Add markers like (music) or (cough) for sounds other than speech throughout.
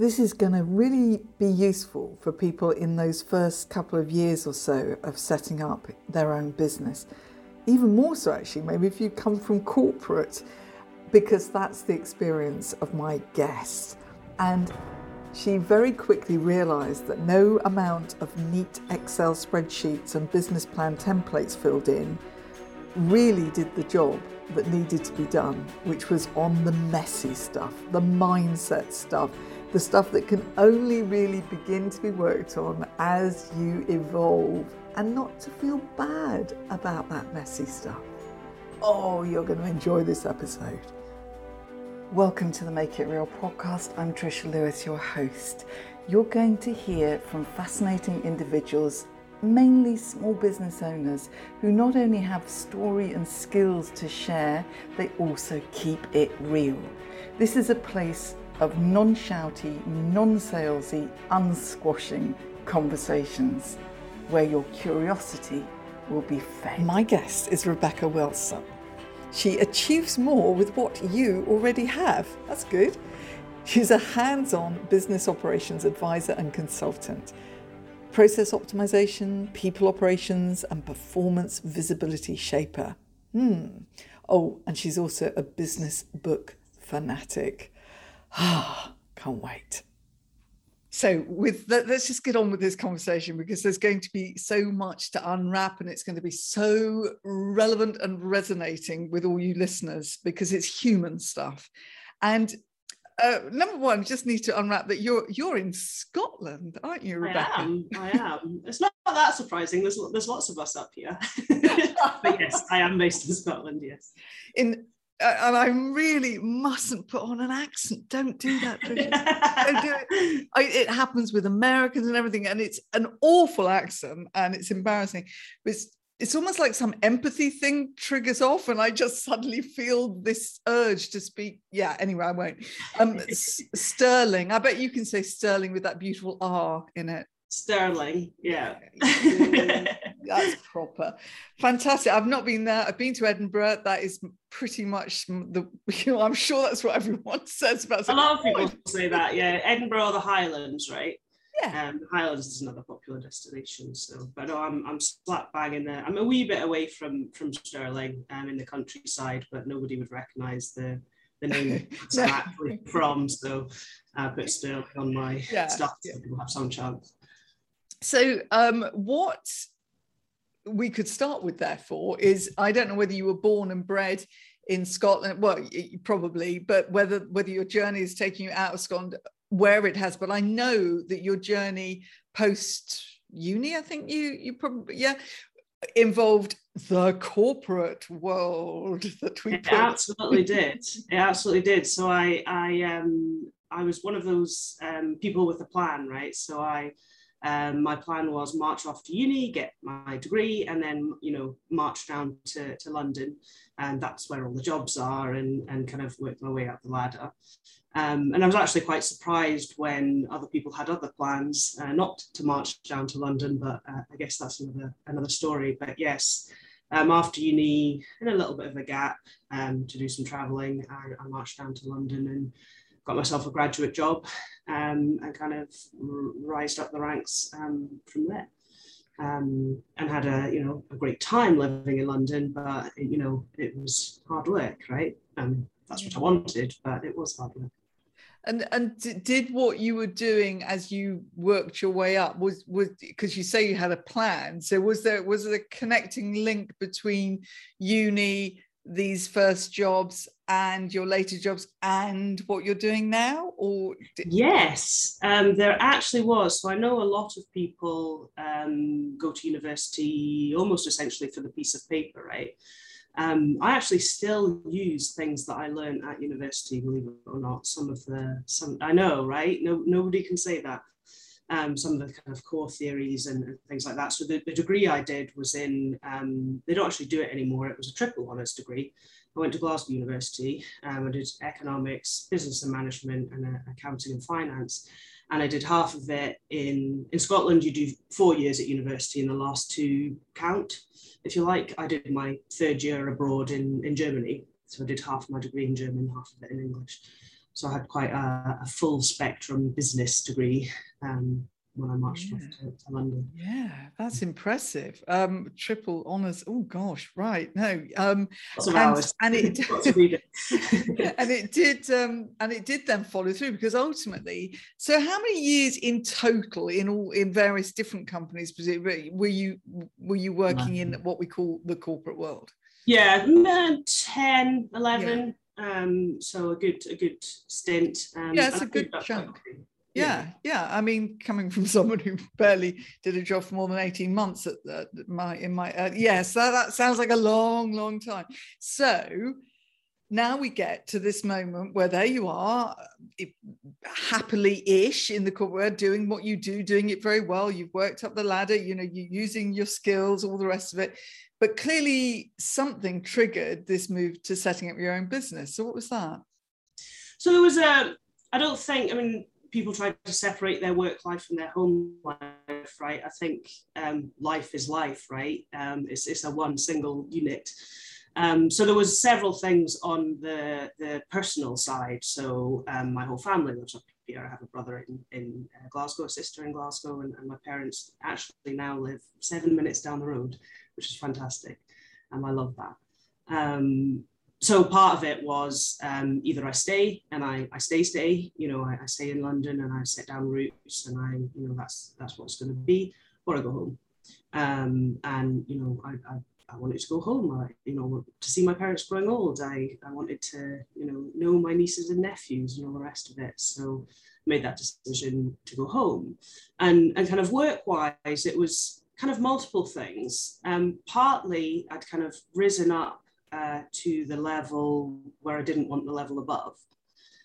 This is going to really be useful for people in those first couple of years or so of setting up their own business. Even more so, actually, maybe if you come from corporate, because that's the experience of my guest. And she very quickly realised that no amount of neat Excel spreadsheets and business plan templates filled in really did the job that needed to be done, which was on the messy stuff, the mindset stuff, the stuff that can only really begin to be worked on as you evolve and not to feel bad about that messy stuff. Oh, you're going to enjoy this episode. Welcome to the Make It Real podcast. I'm Trisha Lewis, your host. You're going to hear from fascinating individuals, mainly small business owners, who not only have story and skills to share, they also keep it real. This is a place of non shouty, non salesy, unsquashing conversations where your curiosity will be fed. My guest is Rebecca Wilson. She achieves more with what you already have. That's good. She's a hands on business operations advisor and consultant, process optimization, people operations, and performance visibility shaper. Hmm. Oh, and she's also a business book fanatic. Ah, (sighs) can't wait. So, with that, let's just get on with this conversation because there's going to be so much to unwrap, and it's going to be so relevant and resonating with all you listeners because it's human stuff. And uh, number one, just need to unwrap that you're you're in Scotland, aren't you, Rebecca? I am. I am. It's not that surprising. There's there's lots of us up here, (laughs) but yes, I am based in Scotland. Yes. In and I really mustn't put on an accent. Don't do that, (laughs) Don't do it. I, it happens with Americans and everything, and it's an awful accent, and it's embarrassing. But it's it's almost like some empathy thing triggers off, and I just suddenly feel this urge to speak. Yeah. Anyway, I won't. Um, (laughs) Stirling. I bet you can say Stirling with that beautiful R in it. Stirling, yeah. (laughs) That's proper. Fantastic. I've not been there. I've been to Edinburgh. That is pretty much the, (laughs) you know, I'm sure that's what everyone (laughs) says about A lot of people say that, yeah. Edinburgh or the Highlands, right? Yeah. Um, the Highlands is another popular destination. So, but no, I'm, I'm slap bang in there. I'm a wee bit away from from Stirling, um, in the countryside, but nobody would recognise the the name (laughs) it's no. actually from. So I put Stirling on my yeah. stuff so people have some chance. So, um, what we could start with, therefore, is I don't know whether you were born and bred in Scotland. Well, probably, but whether whether your journey is taking you out of Scotland, where it has. But I know that your journey post uni, I think you you probably yeah involved the corporate world that we it absolutely (laughs) did it absolutely did so i i um i was one of those um people with a plan right so i um, my plan was march off to uni, get my degree, and then you know march down to, to London, and that's where all the jobs are, and and kind of work my way up the ladder. Um, and I was actually quite surprised when other people had other plans, uh, not to march down to London, but uh, I guess that's another another story. But yes, um, after uni, in a little bit of a gap um, to do some travelling, I, I marched down to London and got myself a graduate job um, and kind of rised up the ranks um, from there. Um, and had a you know a great time living in London, but you know it was hard work, right? And that's what I wanted, but it was hard work. And and did what you were doing as you worked your way up was was because you say you had a plan. So was there was there a connecting link between uni these first jobs and your later jobs and what you're doing now or yes um, there actually was so i know a lot of people um, go to university almost essentially for the piece of paper right um, i actually still use things that i learned at university believe it or not some of the some i know right no nobody can say that um, some of the kind of core theories and, and things like that. So the, the, degree I did was in, um, they don't actually do it anymore. It was a triple honours degree. I went to Glasgow University. Um, I did economics, business and management, and uh, accounting and finance. And I did half of it in in Scotland. You do four years at university, and the last two count, if you like. I did my third year abroad in in Germany, so I did half my degree in German, half of it in English. so I had quite a, a full spectrum business degree. Um, when I marched yeah. off to, to, London. Yeah, that's impressive. Um, triple honours. Oh gosh, right. No. Um and, and it (laughs) (laughs) and it did um and it did then follow through because ultimately, so how many years in total in all in various different companies were you were you working in what we call the corporate world? Yeah, 10, 11. Yeah. Um, so a good a good stint. Um, yeah, it's a good chunk. Yeah, yeah. I mean, coming from (laughs) someone who barely did a job for more than 18 months at, the, my in my uh, yes, that, that sounds like a long, long time. So now we get to this moment where there you are, happily-ish in the corporate, doing what you do, doing it very well. You've worked up the ladder, you know, you're using your skills, all the rest of it. But clearly something triggered this move to setting up your own business. So what was that? So there was a, I don't think, I mean, people try to separate their work life from their home life, right? I think um, life is life, right? Um, it's, it's a one single unit. Um, so there was several things on the, the personal side. So um, my whole family lives up here. I have a brother in, in uh, Glasgow, a sister in Glasgow, and, and, my parents actually now live seven minutes down the road, which is fantastic. And I love that. Um, so part of it was um, either I stay and I, I stay stay, you know, I, I, stay in London and I set down roots and I, you know, that's that's what's going to be, or I go home. Um, and you know, I, I, I wanted to go home, I, you know, to see my parents growing old. I, I wanted to, you know, know my nieces and nephews and all the rest of it. So made that decision to go home. And and kind of work wise, it was kind of multiple things. Um, partly I'd kind of risen up uh, to the level where I didn't want the level above.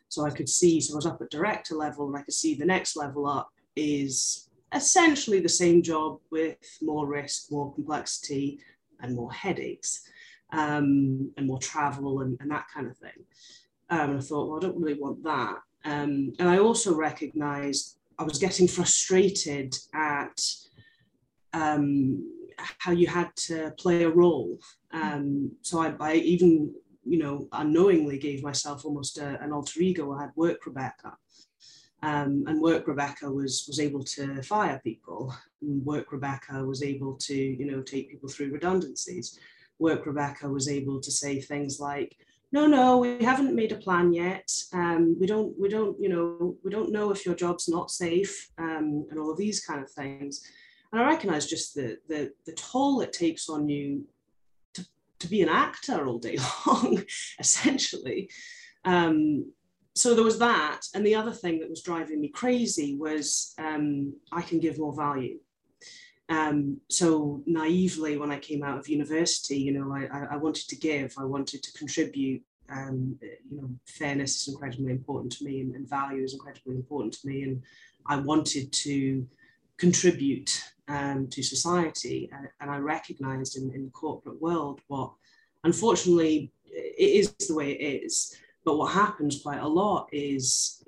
So I could see, so I was up at director level and I could see the next level up is essentially the same job with more risk, more complexity, and more headaches, um, and more travel and, and, that kind of thing. Um, and I thought, well, I don't really want that. Um, and I also recognized I was getting frustrated at um, how you had to play a role. Um, so I, I, even, you know, unknowingly gave myself almost a, an alter ego. I had work Rebecca. Um, and work Rebecca was was able to fire people. And work Rebecca was able to, you know, take people through redundancies. Work Rebecca was able to say things like, no, no, we haven't made a plan yet. Um, we don't, we don't, you know, we don't know if your job's not safe, um, and all of these kind of things. And I recognize just the, the, the toll it takes on you to, be an actor all day (laughs) long, essentially. Um, so there was that. And the other thing that was driving me crazy was um, I can give more value. Um, so naively, when I came out of university, you know, I, I wanted to give, I wanted to contribute. Um, you know, fairness is incredibly important to me, and, and value is incredibly important to me, and I wanted to contribute um, to society. And, and I recognized in, in the corporate world what, unfortunately, it is the way it is. But what happens quite a lot is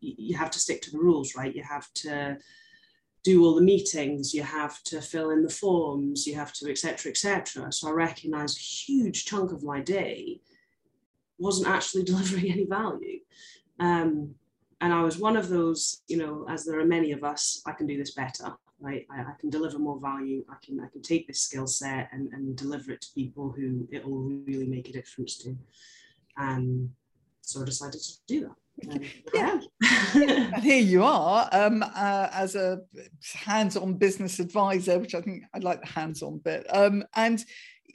you have to stick to the rules, right? You have to do all the meetings, you have to fill in the forms, you have to, etc., etc. So I recognized a huge chunk of my day wasn't actually (laughs) delivering any value. Um, and I was one of those, you know, as there are many of us, I can do this better. Right? I, I can deliver more value. I can I can take this skill set and, and deliver it to people who it will really make a difference to. And so I decided to do that. And yeah. and (laughs) here you are um, uh, as a hands-on business advisor, which I think I like the hands-on bit. Um, and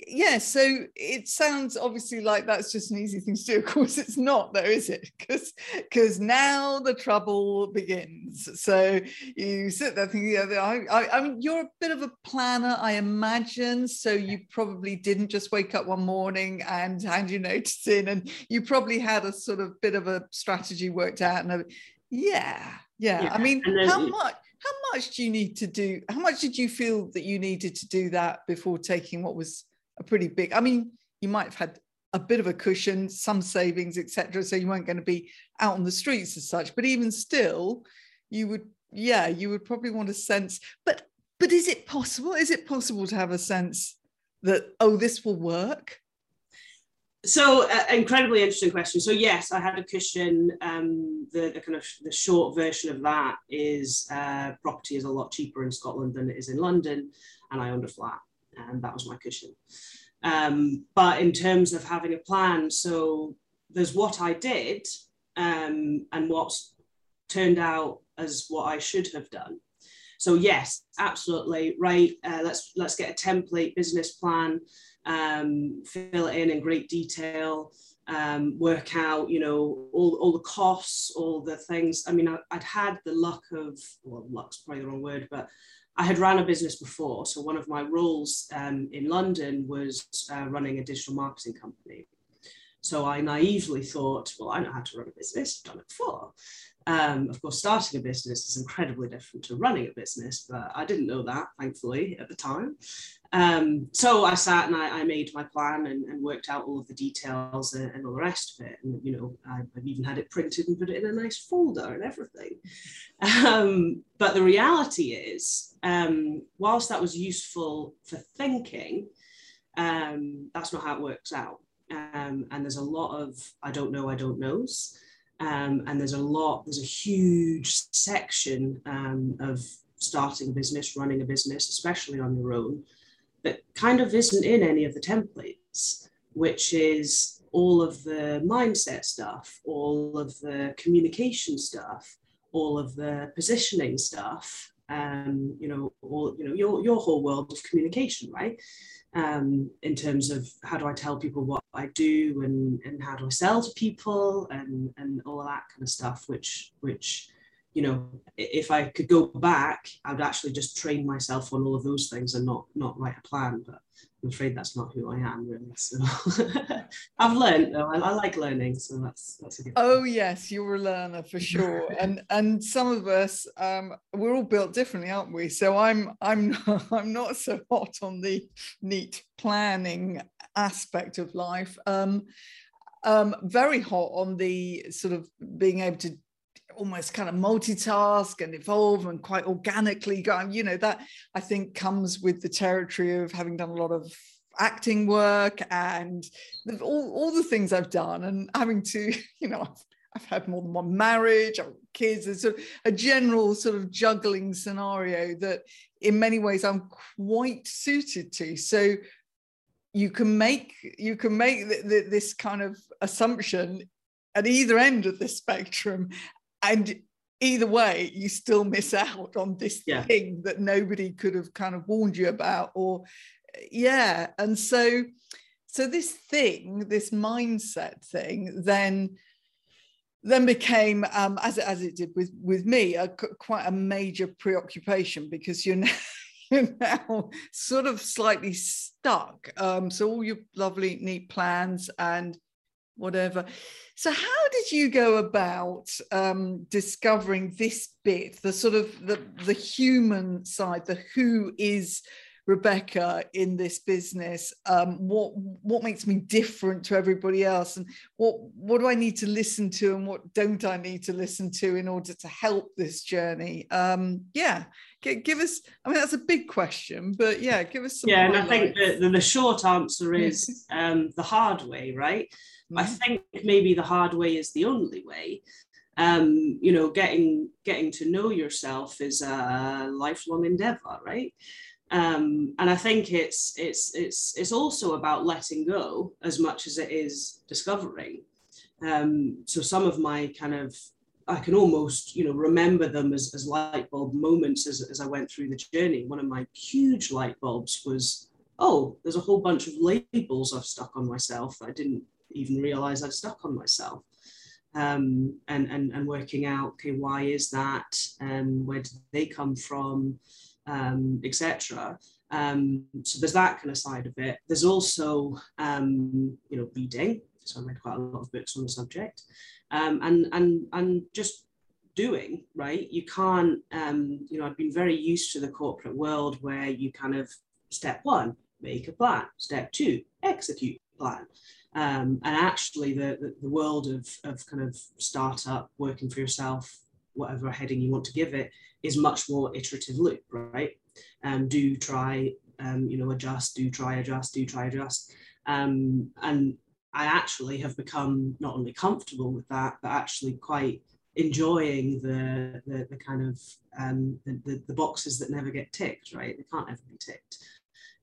yeah so it sounds obviously like that's just an easy thing to do. Of course it's not though is it? Because because now the trouble begins. So you sit there thinking yeah, I, I, I mean you're a bit of a planner i imagine. So you probably didn't just wake up one morning and hand your notice in and you probably had a sort of bit of a strategy worked out and a, yeah, yeah. Yeah i mean how much how much do you need to do how much did you feel that you needed to do that before taking what was a pretty big. I mean, you might have had a bit of a cushion, some savings, etc. So you weren't going to be out on the streets as such. But even still, you would, yeah, you would probably want a sense. But but is it possible? Is it possible to have a sense that oh, this will work? so uh, incredibly interesting question. So yes, I had a cushion. Um, the, the kind of the short version of that is uh, property is a lot cheaper in Scotland than it is in London, and I owned a flat, and that was my cushion. Um, but in terms of having a plan, so there's what I did um, and what's turned out as what I should have done. So yes, absolutely right. Uh, let's let's get a template business plan um, fill it in in great detail, um, work out, you know, all, all the costs, all the things. I mean, I, would had the luck of, well, luck's probably the wrong word, but I had ran a business before. So one of my roles um, in London was uh, running a digital marketing company. So I naively thought, well, I know how to run a business, I've done it before. Um, of course, starting a business is incredibly different to running a business, but I didn't know that, thankfully, at the time. Um, so I sat and I, I made my plan and, and, worked out all of the details and, and, all the rest of it. And, you know, I, have even had it printed and put it in a nice folder and everything. Um, but the reality is, um, whilst that was useful for thinking, um, that's not how it works out. Um, and there's a lot of I don't know, I don't knows. Um, and there's a lot, there's a huge section of starting a business, running a business, especially on your own, that kind of isn't in any of the templates, which is all of the mindset stuff, all of the communication stuff, all of the positioning stuff, um, you know, all you know, your your whole world of communication, right? Um, in terms of how do I tell people what I do and and how do I sell to people and and all that kind of stuff, which which you know, if I could go back, I'd actually just train myself on all of those things and not not write a plan. But I'm afraid that's not who I am really. So (laughs) I've learned though. I, I, like learning, so that's that's a good. Oh thing. yes, you're a learner for (laughs) sure. and and some of us, um, we're all built differently, aren't we? So I'm I'm (laughs) I'm not so hot on the neat planning aspect of life. Um, um, very hot on the sort of being able to almost kind of multitask and evolve and quite organically go. You know, that I think comes with the territory of having done a lot of acting work and all, all the things I've done and having to, (laughs) you know, I've, I've had more than one marriage, I've kids, sort of a general sort of juggling scenario that in many ways I'm quite suited to. So you can make you can make this kind of assumption at either end of the spectrum and either way you still miss out on this yeah. thing that nobody could have kind of warned you about or yeah and so so this thing this mindset thing then then became um, as, as it did with with me a, quite a major preoccupation because you're (laughs) now, you're now sort of slightly stuck um, so all your lovely neat plans and whatever. So, how did you go about um, discovering this bit, the sort of the the human side, the who is Rebecca in this business? Um, what what makes me different to everybody else, and what what do I need to listen to, and what don't I need to listen to in order to help this journey? Um, yeah, G- give us. I mean, that's a big question, but yeah, give us some. Yeah, and I think the, the short answer (laughs) is um, the hard way, right? Mm-hmm. I think maybe the hard way is the only way. Um, you know, getting getting to know yourself is a lifelong endeavor, right? Um, and I think it's it's it's it's also about letting go as much as it is discovering. Um, so some of my kind of I can almost you know remember them as, as light bulb moments as, as I went through the journey. One of my huge light bulbs was oh, there's a whole bunch of labels I've stuck on myself I didn't even realize I've stuck on myself. Um, and, and, and working out, okay, why is that? Um, where did they come from? Um, Etc. Um, so there's that kind of side of it. There's also, um, you know, reading. So I read quite a lot of books on the subject, um, and and and just doing right. You can't, um, you know, I've been very used to the corporate world where you kind of step one, make a plan. Step two, execute plan. Um, and actually, the, the, the, world of, of kind of startup, working for yourself, whatever heading you want to give it, is much more iterative loop, right? Um, do try, um, you know, adjust, do try, adjust, do try, adjust. Um, and I actually have become not only comfortable with that, but actually quite enjoying the the, the kind of um, the, the, the, boxes that never get ticked, right? They can't ever be ticked.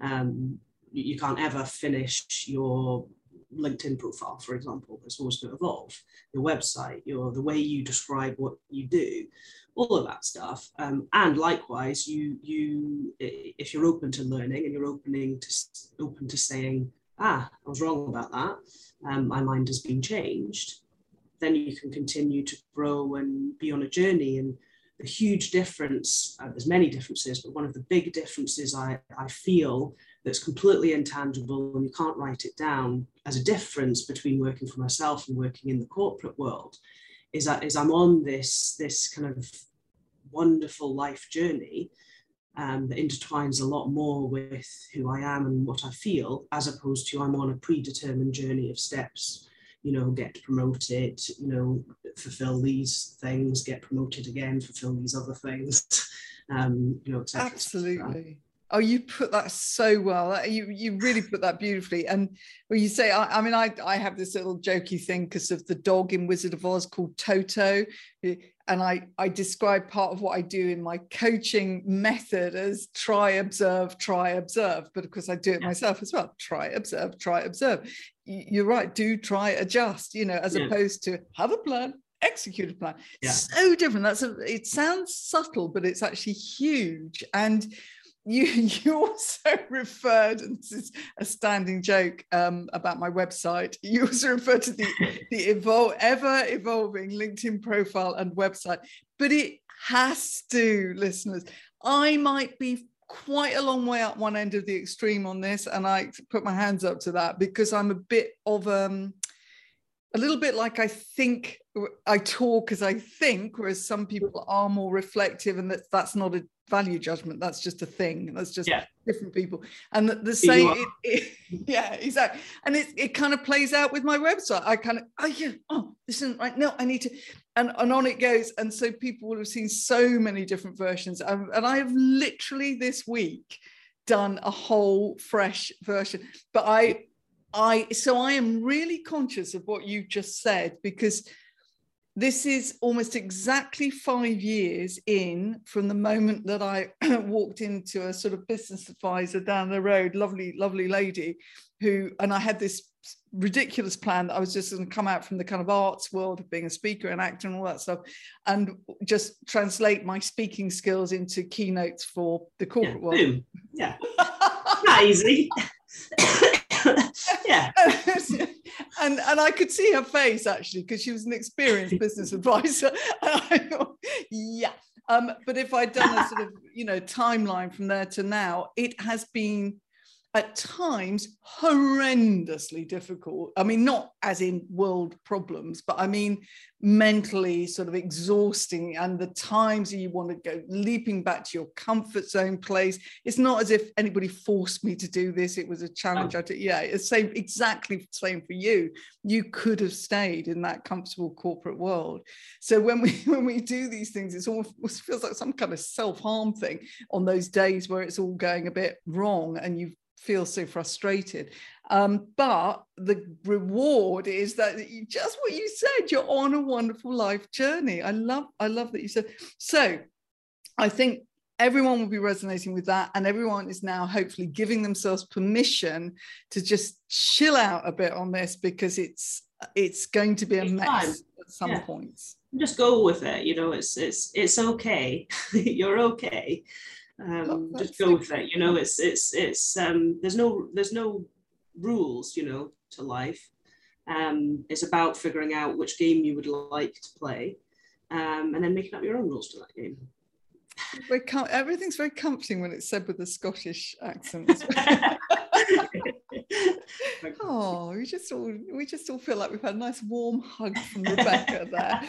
Um, you, can't ever finish your LinkedIn profile, for example. It's always going to evolve. Your website, your the way you describe what you do, all of that stuff. Um, and likewise, you you if you're open to learning and you're opening to open to saying, ah, I was wrong about that. Um, my mind has been changed. Then you can continue to grow and be on a journey. And the huge difference, uh, there's many differences, but one of the big differences I, I feel that's completely intangible and you can't write it down as a difference between working for myself and working in the corporate world is that is I'm on this this kind of wonderful life journey um, that intertwines a lot more with who I am and what I feel, as opposed to I'm on a predetermined journey of steps. You know, get promoted. You know, fulfill these things, get promoted again, fulfill these other things. (laughs) Um, you know, Absolutely. Oh, you put that so well. You you really put that beautifully. And when you say, I, I mean, I I have this little jokey thing because of the dog in Wizard of Oz called Toto, eh, and I I describe part of what I do in my coaching method as try, observe, try, observe. But of course, I do it myself as well. Try, observe, try, observe. You're right. Do try, adjust. You know, as yeah. opposed to have a plan, execute a plan. Yeah. So different. That's a. It sounds subtle, but it's actually huge. And you (laughs) you also referred, and this is a standing joke um, about my website. You also referred to the (laughs) the evol- ever evolving LinkedIn profile and website, but it has to, listeners. I might be quite a long way up one end of the extreme on this, and I put my hands up to that because I'm a bit of um a little bit like I think I talk as I think, whereas some people are more reflective, and that that's not a value judgment. That's just a thing. That's just yeah. different people. And the, the same, it, it, (laughs) yeah, exactly. And it, it kind of plays out with my website. I kind of, oh yeah, oh, this isn't right. No, I need to, and, and on it goes. And so people will have seen so many different versions. Um, and I have literally this week done a whole fresh version. But I, I, so I am really conscious of what you just said because this is almost exactly five years in from the moment that I (clears throat) walked into a sort of business advisor down the road, lovely, lovely lady who, and I had this ridiculous plan that I was just going to come out from the kind of arts world of being a speaker and actor and all that stuff and just translate my speaking skills into keynotes for the corporate yeah, world. Boom. Yeah. Not easy. (laughs) (laughs) yeah. (laughs) and and I could see her face actually because she was an experienced business (laughs) advisor. Thought, yeah. Um, but if I'd done a sort of you know timeline from there to now, it has been at times horrendously difficult. I mean, not as in world problems, but I mean mentally sort of exhausting. And the times you want to go leaping back to your comfort zone place. It's not as if anybody forced me to do this. It was a challenge. Oh. I did, yeah, it's same exactly the same for you. You could have stayed in that comfortable corporate world. So when we (laughs) when we do these things, it's almost it feels like some kind of self harm thing on those days where it's all going a bit wrong and you've feel so frustrated. Um, but the reward is that you, just what you said, you're on a wonderful life journey. I love, I love that you said. So I think everyone will be resonating with that and everyone is now hopefully giving themselves permission to just chill out a bit on this because it's it's going to be a mess at some yeah. points just go with it you know it's it's it's okay (laughs) you're okay um, just go with it. You know, it's it's it's um, there's no there's no rules. You know, to life. Um, it's about figuring out which game you would like to play, um, and then making up your own rules to that game. Com- everything's very comforting when it's said with a Scottish accent. (laughs) (laughs) oh, we just all we just all feel like we've had a nice warm hug from Rebecca (laughs) there.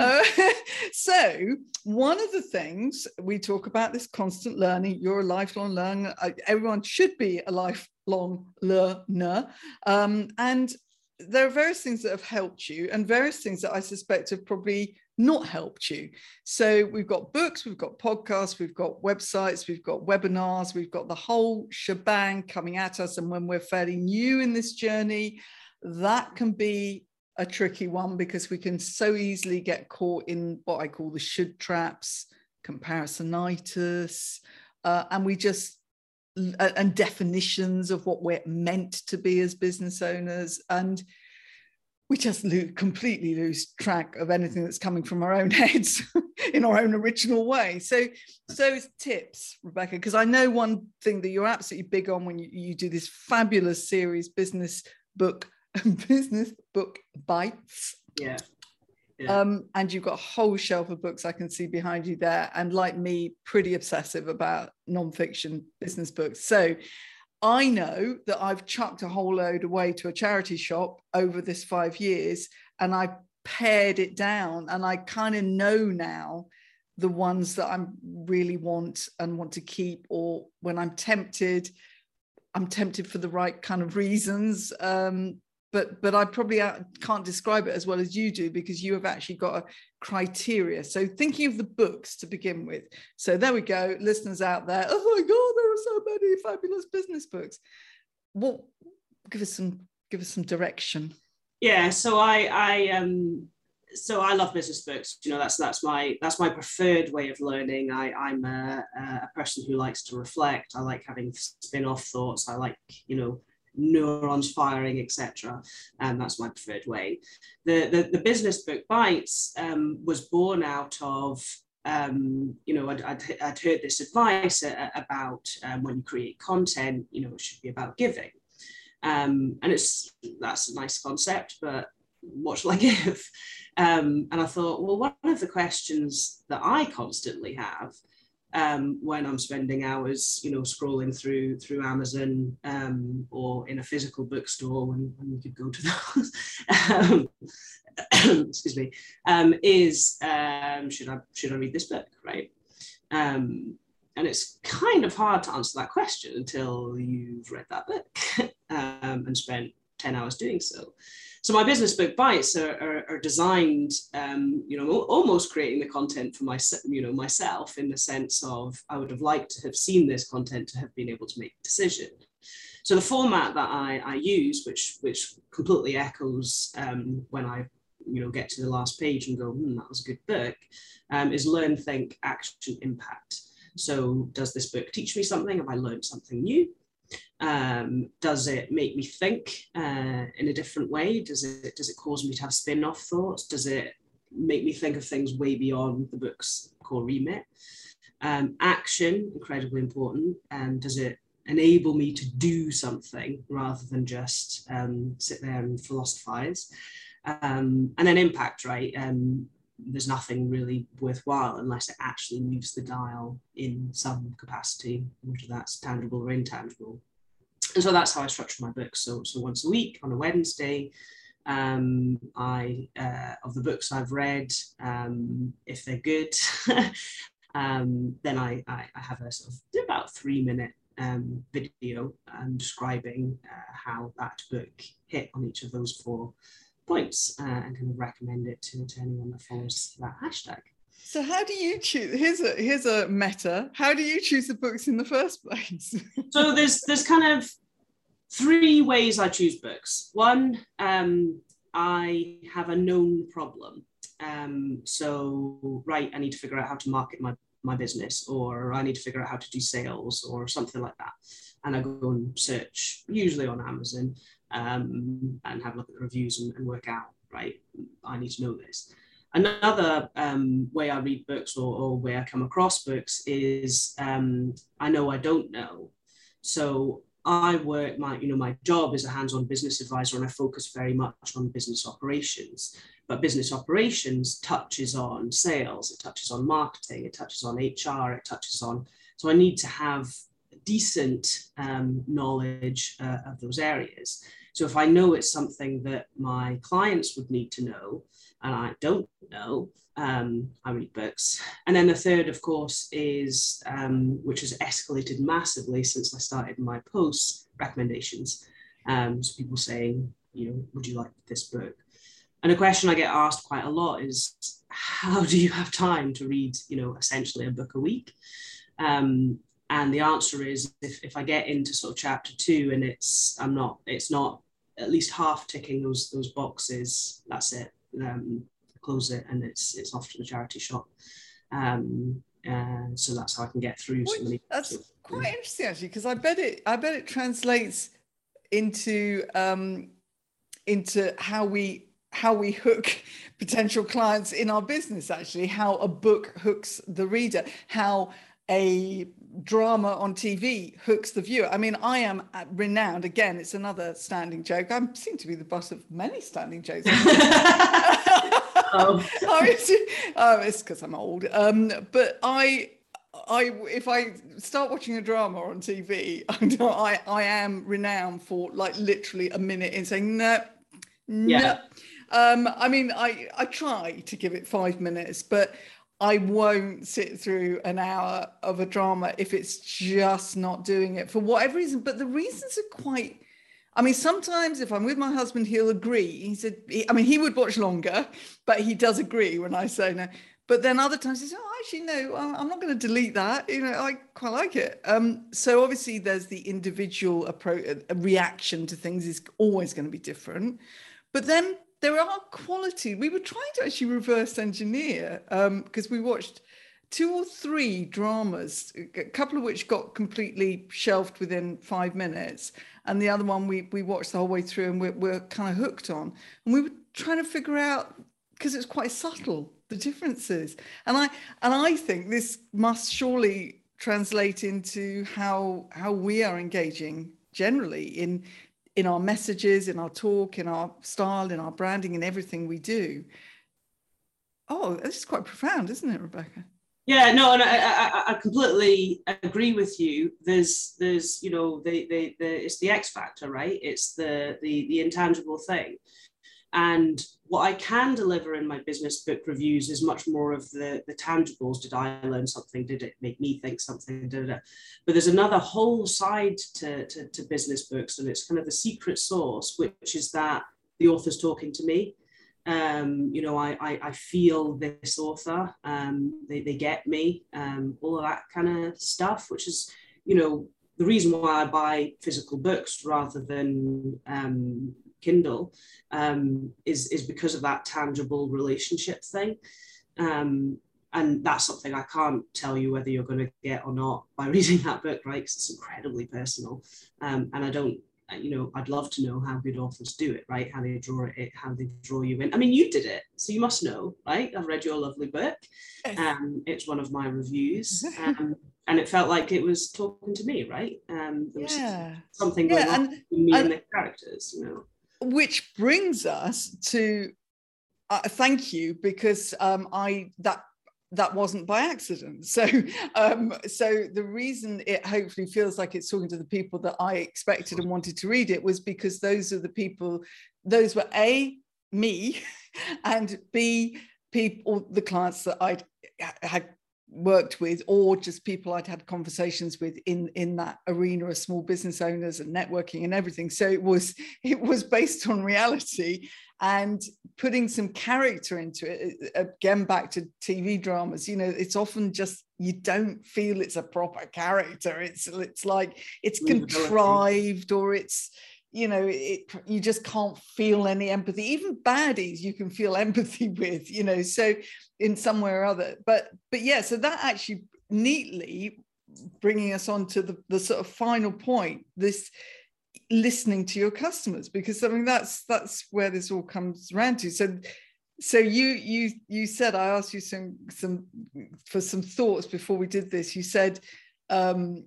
Uh, (laughs) so one of the things we talk about this constant learning. You're a lifelong learner. Everyone should be a lifelong learner, um, and there are various things that have helped you, and various things that I suspect have probably not helped you. So we've got books, we've got podcasts, we've got websites, we've got webinars, we've got the whole shebang coming at us. And when we're fairly new in this journey, that can be a tricky one because we can so easily get caught in what I call the should traps, comparisonitis, uh, and we just and definitions of what we're meant to be as business owners and we just lose, completely lose track of anything that's coming from our own (laughs) heads in our own original way. So, so tips, Rebecca, because I know one thing that you're absolutely big on when you, you do this fabulous series, business book, (laughs) business book bites. Yeah. Yeah. Um, and you've got a whole shelf of books I can see behind you there, and like me, pretty obsessive about nonfiction business books. So, I know that I've chucked a whole load away to a charity shop over this five years and I pared it down and I kind of know now the ones that I really want and want to keep, or when I'm tempted, I'm tempted for the right kind of reasons. Um, but but I probably uh, can't describe it as well as you do because you have actually got a criteria. So thinking of the books to begin with. So there we go, listeners out there. Oh my God, there are so many fabulous business books. What give us some give us some direction. Yeah, so I I um so I love business books. You know, that's that's my that's my preferred way of learning. I I'm a, a person who likes to reflect. I like having spin-off thoughts. I like you know neurons firing, etc. And that's my preferred way. The, the, the business book Bites um, was born out of um, you know, I'd, I'd, I'd, heard this advice about um, when you create content, you know, it should be about giving. Um, and it's that's a nice concept, but what shall I (laughs) give? Um, and I thought, well, one of the questions that I constantly have um, when I'm spending hours, you know, scrolling through through Amazon um, or in a physical bookstore when, when could go to (laughs) those. um, (coughs) excuse me. Um, is um, should I should I read this book, right? Um, and it's kind of hard to answer that question until you've read that book (laughs) and spent ten hours doing so. So my business book bites are, are, are designed, um, you know, almost creating the content for my, you know, myself in the sense of I would have liked to have seen this content to have been able to make a decision. So the format that I, I use, which which completely echoes um, when I you know get to the last page and go, hmm, that was a good book, um, is learn, think, action, impact. So does this book teach me something? Have I learned something new? Um, does it make me think uh, in a different way? Does it does it cause me to have spin-off thoughts? Does it make me think of things way beyond the book's core remit? Um, action, incredibly important. Um, does it enable me to do something rather than just um, sit there and philosophize? Um, and then impact, right? Um, there's nothing really worthwhile unless it actually moves the dial in some capacity, whether that's tangible or intangible. And so that's how I structure my books. So, so once a week on a Wednesday, um, I uh, of the books I've read, um, if they're good, (laughs) um, then I, I, I, have a sort of about three minute um, video um, describing uh, how that book hit on each of those four points uh, and kind of recommend it to, to anyone that follows that hashtag. So how do you choose? Here's a here's a meta. How do you choose the books in the first place? (laughs) so there's there's kind of three ways I choose books. One, um, I have a known problem. Um, so right, I need to figure out how to market my my business, or I need to figure out how to do sales, or something like that. And I go and search, usually on Amazon, um, and have a look at the reviews and, and, work out, right, I need to know this. Another um, way I read books or, or, way I come across books is um, I know I don't know. So I work my, you know, my job is a hands-on business advisor and I focus very much on business operations. But business operations touches on sales, it touches on marketing, it touches on HR, it touches on, so I need to have decent um, knowledge uh, of those areas. So if I know it's something that my clients would need to know and I don't know, um, I read books. And then the third, of course, is um, which has escalated massively since I started my posts recommendations. Um, so people saying, you know, would you like this book? And a question I get asked quite a lot is, how do you have time to read, you know, essentially a book a week? Um, and the answer is, if, if I get into sort of chapter two and it's I'm not, it's not at least half ticking those those boxes, that's it. Um, close it and it's it's off to the charity shop. Um, and so that's how I can get through so many. That's quite interesting actually, because I bet it I bet it translates into um, into how we how we hook (laughs) potential clients in our business actually how a book hooks the reader how a drama on TV hooks the viewer. I mean, I am renowned. Again, it's another standing joke. I seem to be the butt of many standing jokes. (laughs) (laughs) oh. oh, it's because I'm old. Um, but I, I, if I start watching a drama on TV, (laughs) I, I am renowned for like literally a minute in saying no, no. Yeah. Um, I mean, I I try to give it five minutes, but I won't sit through an hour of a drama if it's just not doing it for whatever reason. But the reasons are quite. I mean, sometimes if I'm with my husband, he'll agree. He said, he, I mean, he would watch longer, but he does agree when I say no. But then other times he says, oh, actually, no, I'm not going to delete that. You know, I quite like it. Um, so obviously, there's the individual approach, reaction to things is always going to be different. But then there are quality. We were trying to actually reverse engineer because um, we watched two or three dramas, a couple of which got completely shelved within five minutes, and the other one we we watched the whole way through and we're, we're kind of hooked on. And we were trying to figure out because it's quite subtle the differences, and I and I think this must surely translate into how how we are engaging generally in in our messages, in our talk, in our style, in our branding, in everything we do. Oh, this is quite profound, isn't it, Rebecca? Yeah, no, and I, I, I completely agree with you. There's, there's, you know, the, the, the, it's the X factor, right? It's the, the, the intangible thing. And what I can deliver in my business book reviews is much more of the, the tangibles. Did I learn something? Did it make me think something? Da, da, da. But there's another whole side to, to, to business books, and it's kind of the secret sauce, which is that the author's talking to me. Um, you know, I, I, I, feel this author, um, they, they get me, um, all of that kind of stuff, which is, you know, the reason why I buy physical books rather than um, Kindle um, is, is because of that tangible relationship thing. Um, and that's something I can't tell you whether you're going to get or not by (laughs) reading that book, right? Because it's incredibly personal. Um, and I don't, you know, I'd love to know how good authors do it, right? How they draw it, how they draw you in. I mean, you did it, so you must know, right? I've read your lovely book. Um, it's one of my reviews. (laughs) Um, and it felt like it was talking to me, right? Um, there was yeah. something going yeah, on and, me and, and the characters, you know which brings us to uh, thank you because um, I that that wasn't by accident. (laughs) So um, so the reason it hopefully feels like it's talking to the people that I expected and wanted to read it was because those are the people, those were a me, (laughs) and b people the clients that I had worked with or just people I'd had conversations with in in that arena of small business owners and networking and everything. So it was (laughs) it was based on reality and putting some character into it again back to TV dramas you know it's often just you don't feel it's a proper character. It's it's like it's contrived or it's you know it, you just can't feel any empathy even baddies you can feel (laughs) empathy with you know so in some way or other. But but yeah so that actually neatly bringing us on to the, the sort of final point this listening to your customers because i mean that's that's where this all comes around to. So so you you you said i asked you some some for some thoughts before we did this. You said um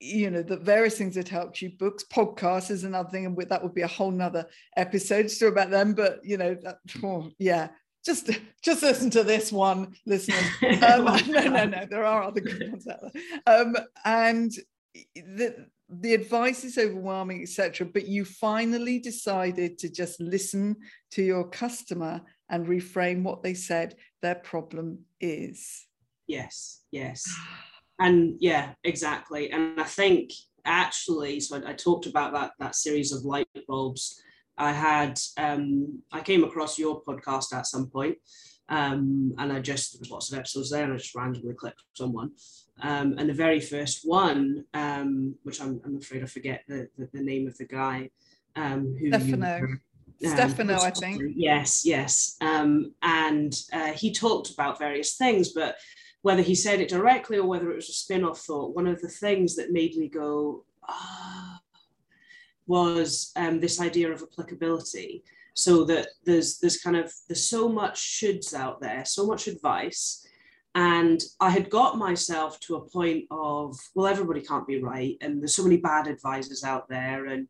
you know the various things that helped you books podcasts is another thing and that would be a whole nother episode to about them but you know that, oh, yeah. Just just listen to this one listeners. (laughs) Um, (laughs) no no no there are other good ones out there. Um, and the the advice is overwhelming etc but you finally decided to just listen to your customer and reframe what they said their problem is. Yes yes (sighs) and yeah exactly and i think actually so I, I, talked about that that series of light bulbs i had um, i came across your podcast at some point um, and i just there was lots of episodes there and i just randomly clicked someone um, and the very first one um, which I'm, I'm afraid i forget the, the, the name of the guy um, who Stefano. Um, Stefano, I think. Yes, yes. Um, and uh, he talked about various things, but whether he said it directly or whether it was a spin-off thought, one of the things that made me go, ah, was um, this idea of applicability. So that there's there's kind of there's so much shoulds out there, so much advice, and I had got myself to a point of well, everybody can't be right, and there's so many bad advisors out there, and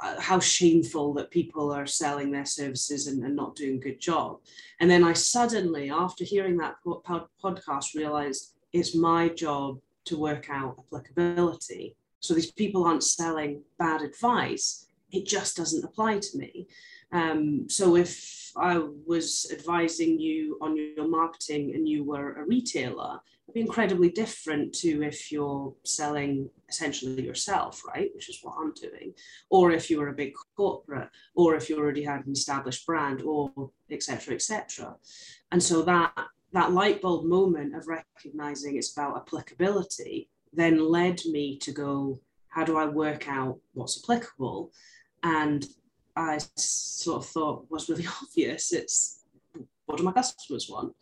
Uh, how shameful that people are selling their services and, and, not doing a good job. And then I suddenly, after hearing that podcast, realized it's my job to work out applicability. So these people aren't selling bad advice, it just doesn't apply to me. Um, so if I was advising you on your marketing and you were a retailer, it'd be incredibly different to if you're selling essentially yourself, right? Which is what I'm doing, or if you were a big corporate, or if you already had an established brand, or etc. etc. And so that that light bulb moment of recognizing it's about applicability then led me to go, how do I work out what's applicable? And I sort of thought was really (laughs) obvious. It's what do my customers want?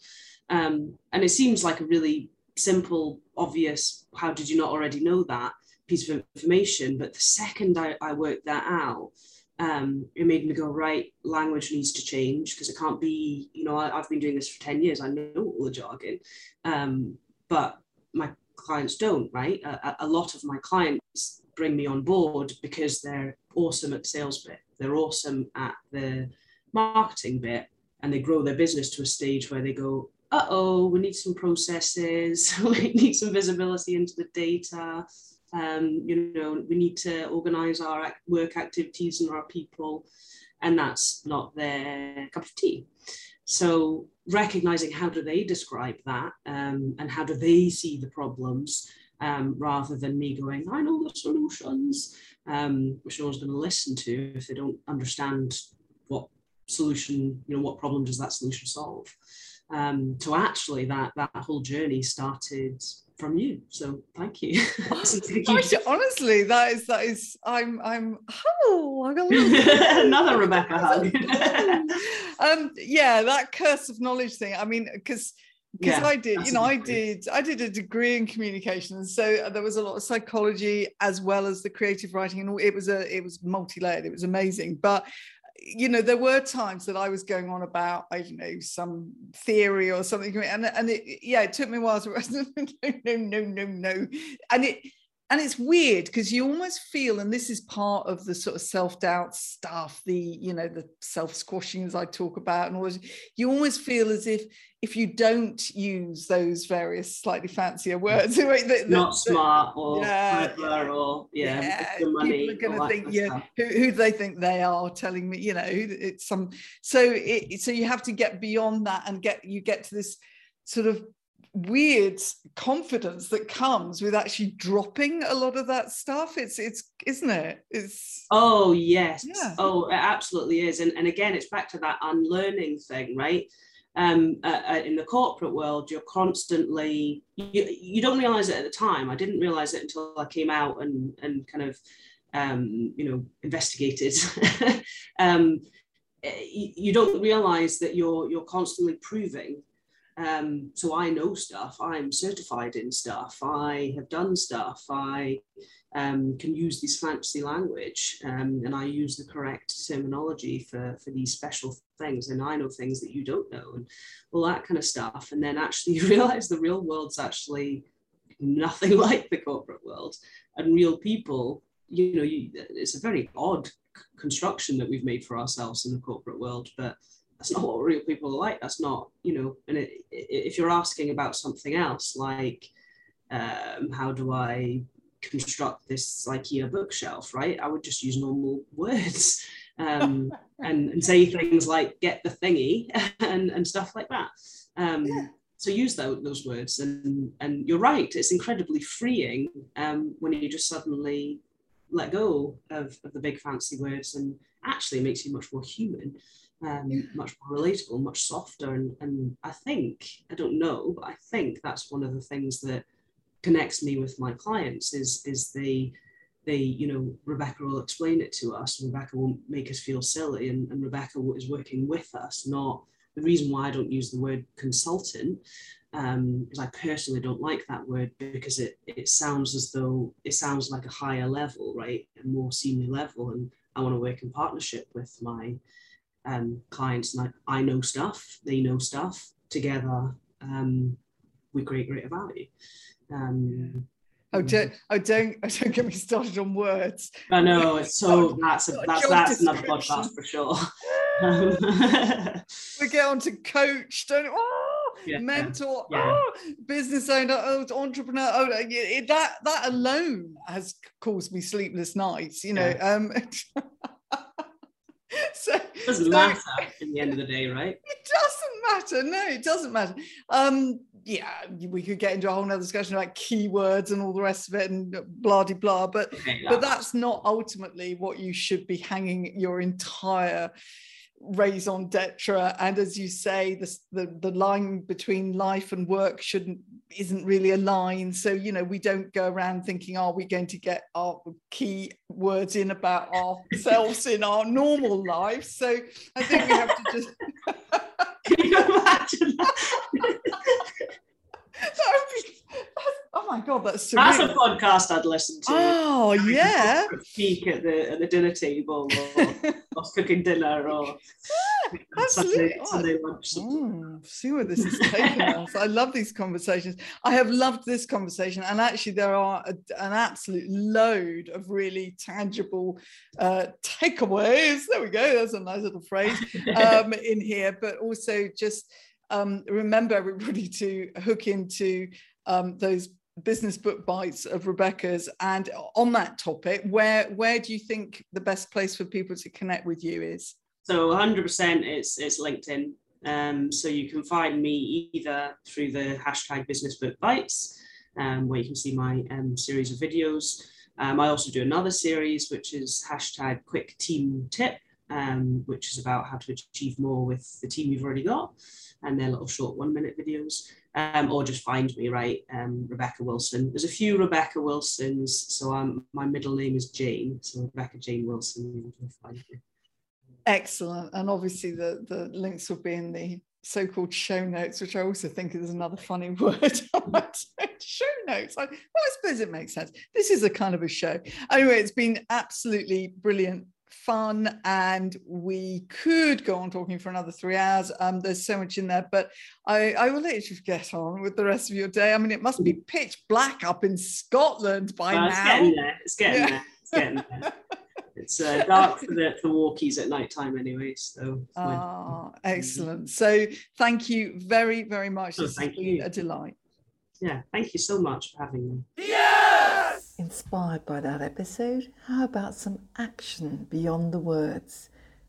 Um, and it seems like a really simple, obvious, how did you not already know that piece of information? But the second I, I worked that out, um, it made me go, right, language needs to change because it can't be, you know, I, have been doing this for 10 years, I know all the jargon, um, but my clients don't, right? A, a lot of my clients bring me on board because they're awesome at sales bit they're awesome at the marketing bit and they grow their business to a stage where they go, uh oh, we need some processes, (laughs) we need some visibility into the data. Um, you know, we need to organize our work activities and our people, and that's not their cup of tea. So, recognizing how do they describe that um, and how do they see the problems um, rather than me going, I know the solutions um, which no one's going to listen to if they don't understand what solution, you know, what problem does that solution solve. Um, so actually, that that whole journey started from you. So thank you. (laughs) honestly, that is that is I'm I'm oh I got (laughs) another Rebecca hug. (laughs) um, yeah, that curse of knowledge thing. I mean, because because yeah, I did, you know, I did, I did a degree in communication, and so uh, there was a lot of psychology as well as the creative writing, and it was a, it was multi-layered. It was amazing, but you know, there were times that I was going on about, I don't know, some theory or something, and and it, yeah, it took me a while to (laughs) no, no, no, no, no, and it and it's weird because you almost feel and this is part of the sort of self-doubt stuff the you know the self-squashing as i talk about and always you almost feel as if if you don't use those various slightly fancier words (laughs) not smart or yeah, clever or yeah, yeah. people are going to think yeah who, who they think they are telling me you know it's some so it, so you have to get beyond that and get you get to this sort of weird confidence that comes with actually dropping a lot of that stuff. It's it's isn't it? It's oh yes. yeah. oh it absolutely is. And, and again it's back to that unlearning thing right? Um, uh, uh, in the corporate world you're constantly you, you don't realize it at the time. I didn't realize it until i came out and and kind of um, you know investigated. (laughs) Um, you, you don't realize that you're you're constantly proving um, so I know stuff. I'm certified in stuff. I have done stuff. I um, can use this fancy language, um, and I use the correct terminology for for these special things. And I know things that you don't know, and all that kind of stuff. And then actually (laughs) you realize the real world's actually nothing (laughs) like the corporate world, and real people. You know, you, it's a very odd construction that we've made for ourselves in the corporate world, but that's not what real people are like. That's not, you know, and it, if you're asking about something else, like um, how do I construct this IKEA bookshelf, right? I would just use normal (laughs) words um, (laughs) and, and say things like get the thingy (laughs) and, and stuff like that. Um, yeah. So use those, those words, and and you're right. It's incredibly freeing um, when you just suddenly let go of, of the big fancy words, and actually makes you much more human um, much more relatable, much softer. And, and I think, I don't know, but I think that's one of the things that connects me with my clients is, is the, they, you know, Rebecca will explain it to us. Rebecca won't make us feel silly, and, and Rebecca is working with us. Not the reason why I don't use the word consultant um, is I personally don't like that word because it it sounds as though it sounds like a higher level, right, a more senior level, and I want to work in partnership with my um, clients, and I, I know stuff, they know stuff. Together, um, we create greater value. Um, Oh, don't, oh, don't, oh, (laughs) don't get me started on words. I know. It's so that's a, that's that's another podcast for sure. (laughs) we get on to coach, don't oh, yeah, mentor, yeah. oh, business owner, oh, entrepreneur. Oh, that that alone has caused me sleepless nights. You know. Yeah. Um, (laughs) (laughs) so, it doesn't so, matter in the end of the day, right? (laughs) It doesn't matter. No, it doesn't matter. Um, yeah, we could get into a whole nother discussion about keywords and all the rest of it and blah de blah. But okay, but that's not ultimately what you should be hanging your entire raison d'etre and as you say the, the the line between life and work shouldn't isn't really a line so you know we don't go around thinking are we going to get our key words in about ourselves in our normal life so i think we have to just (laughs) can you imagine that? (laughs) oh my god, that's surreal. that's a podcast I'd listen to. Oh yeah, peek at the at the dinner table or, (laughs) or cooking dinner or yeah, Sunday, Sunday lunch. Mm, see where this is taking us. (laughs) I love these conversations. I have loved this conversation, and actually there are a, an absolute load of really tangible uh, takeaways. There we go. That's a nice little phrase um, (laughs) in here, but also just um, remember everybody to hook into um, those business book bites of Rebecca's. And on that topic, where where do you think the best place for people to connect with you is? So 100% it's it's LinkedIn. Um, so you can find me either through the hashtag business book bites, um, where you can see my um, series of videos. Um, I also do another series, which is hashtag quick team tip, um, which is about how to achieve more with the team you've already got and their little short one minute videos. Um, or just find me, right? Um, Rebecca Wilson. There's a few Rebecca Wilsons, so I'm, my middle name is Jane, so Rebecca Jane Wilson. Excellent, and obviously the the links will be in the so-called show notes, which I also think is another funny (laughs) word. (laughs) show notes. I, well, I suppose it makes sense. This is a kind of a show. Anyway, it's been absolutely brilliant fun and we could go on talking for another three hours. Um, there's so much in there but I, I will let you get on with the rest of your day. I mean it must be pitch black up in scotland by well, now. it's getting there. It's (laughs) getting yeah. there. It's getting there. It's uh, (laughs) dark for the for walkies at night time anyway so oh, excellent. So thank you very very much. Oh, this has been you. a delight. Yeah thank you so much for having me. Yeah Inspired by that episode, how about some action beyond the words?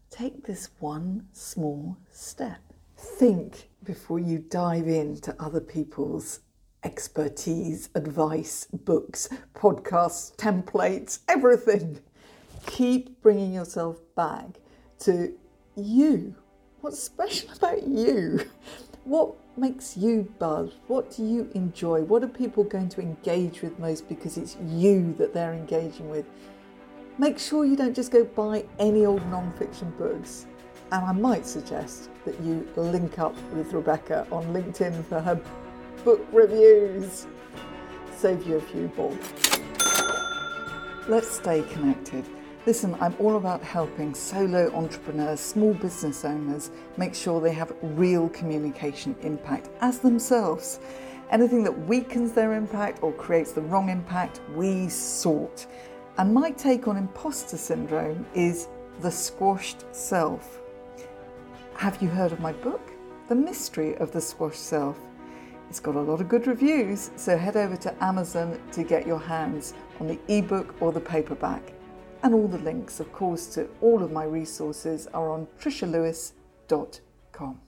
Take this one small step. Think before you dive into other people's expertise, advice, books, podcasts, templates, everything. Keep bringing yourself back to you. What's special about you? What makes you buzz? What do you enjoy? What are people going to engage with most because it's you that they're engaging with? Make sure you don't just go buy any old non-fiction books. And I might suggest that you link up with Rebecca on LinkedIn for her book reviews. Save you a few bob. Let's stay connected. Listen, I'm all about helping solo entrepreneurs, small business owners make sure they have real communication impact as themselves. Anything that weakens their impact or creates the wrong impact, we sort. And my take on imposter syndrome is the squashed self. Have you heard of my book? The Mystery of the Squashed Self. It's got a lot of good reviews, so head over to Amazon to get your hands on the ebook or the paperback. And all the links, of course, to all of my resources are on trishalewis.com.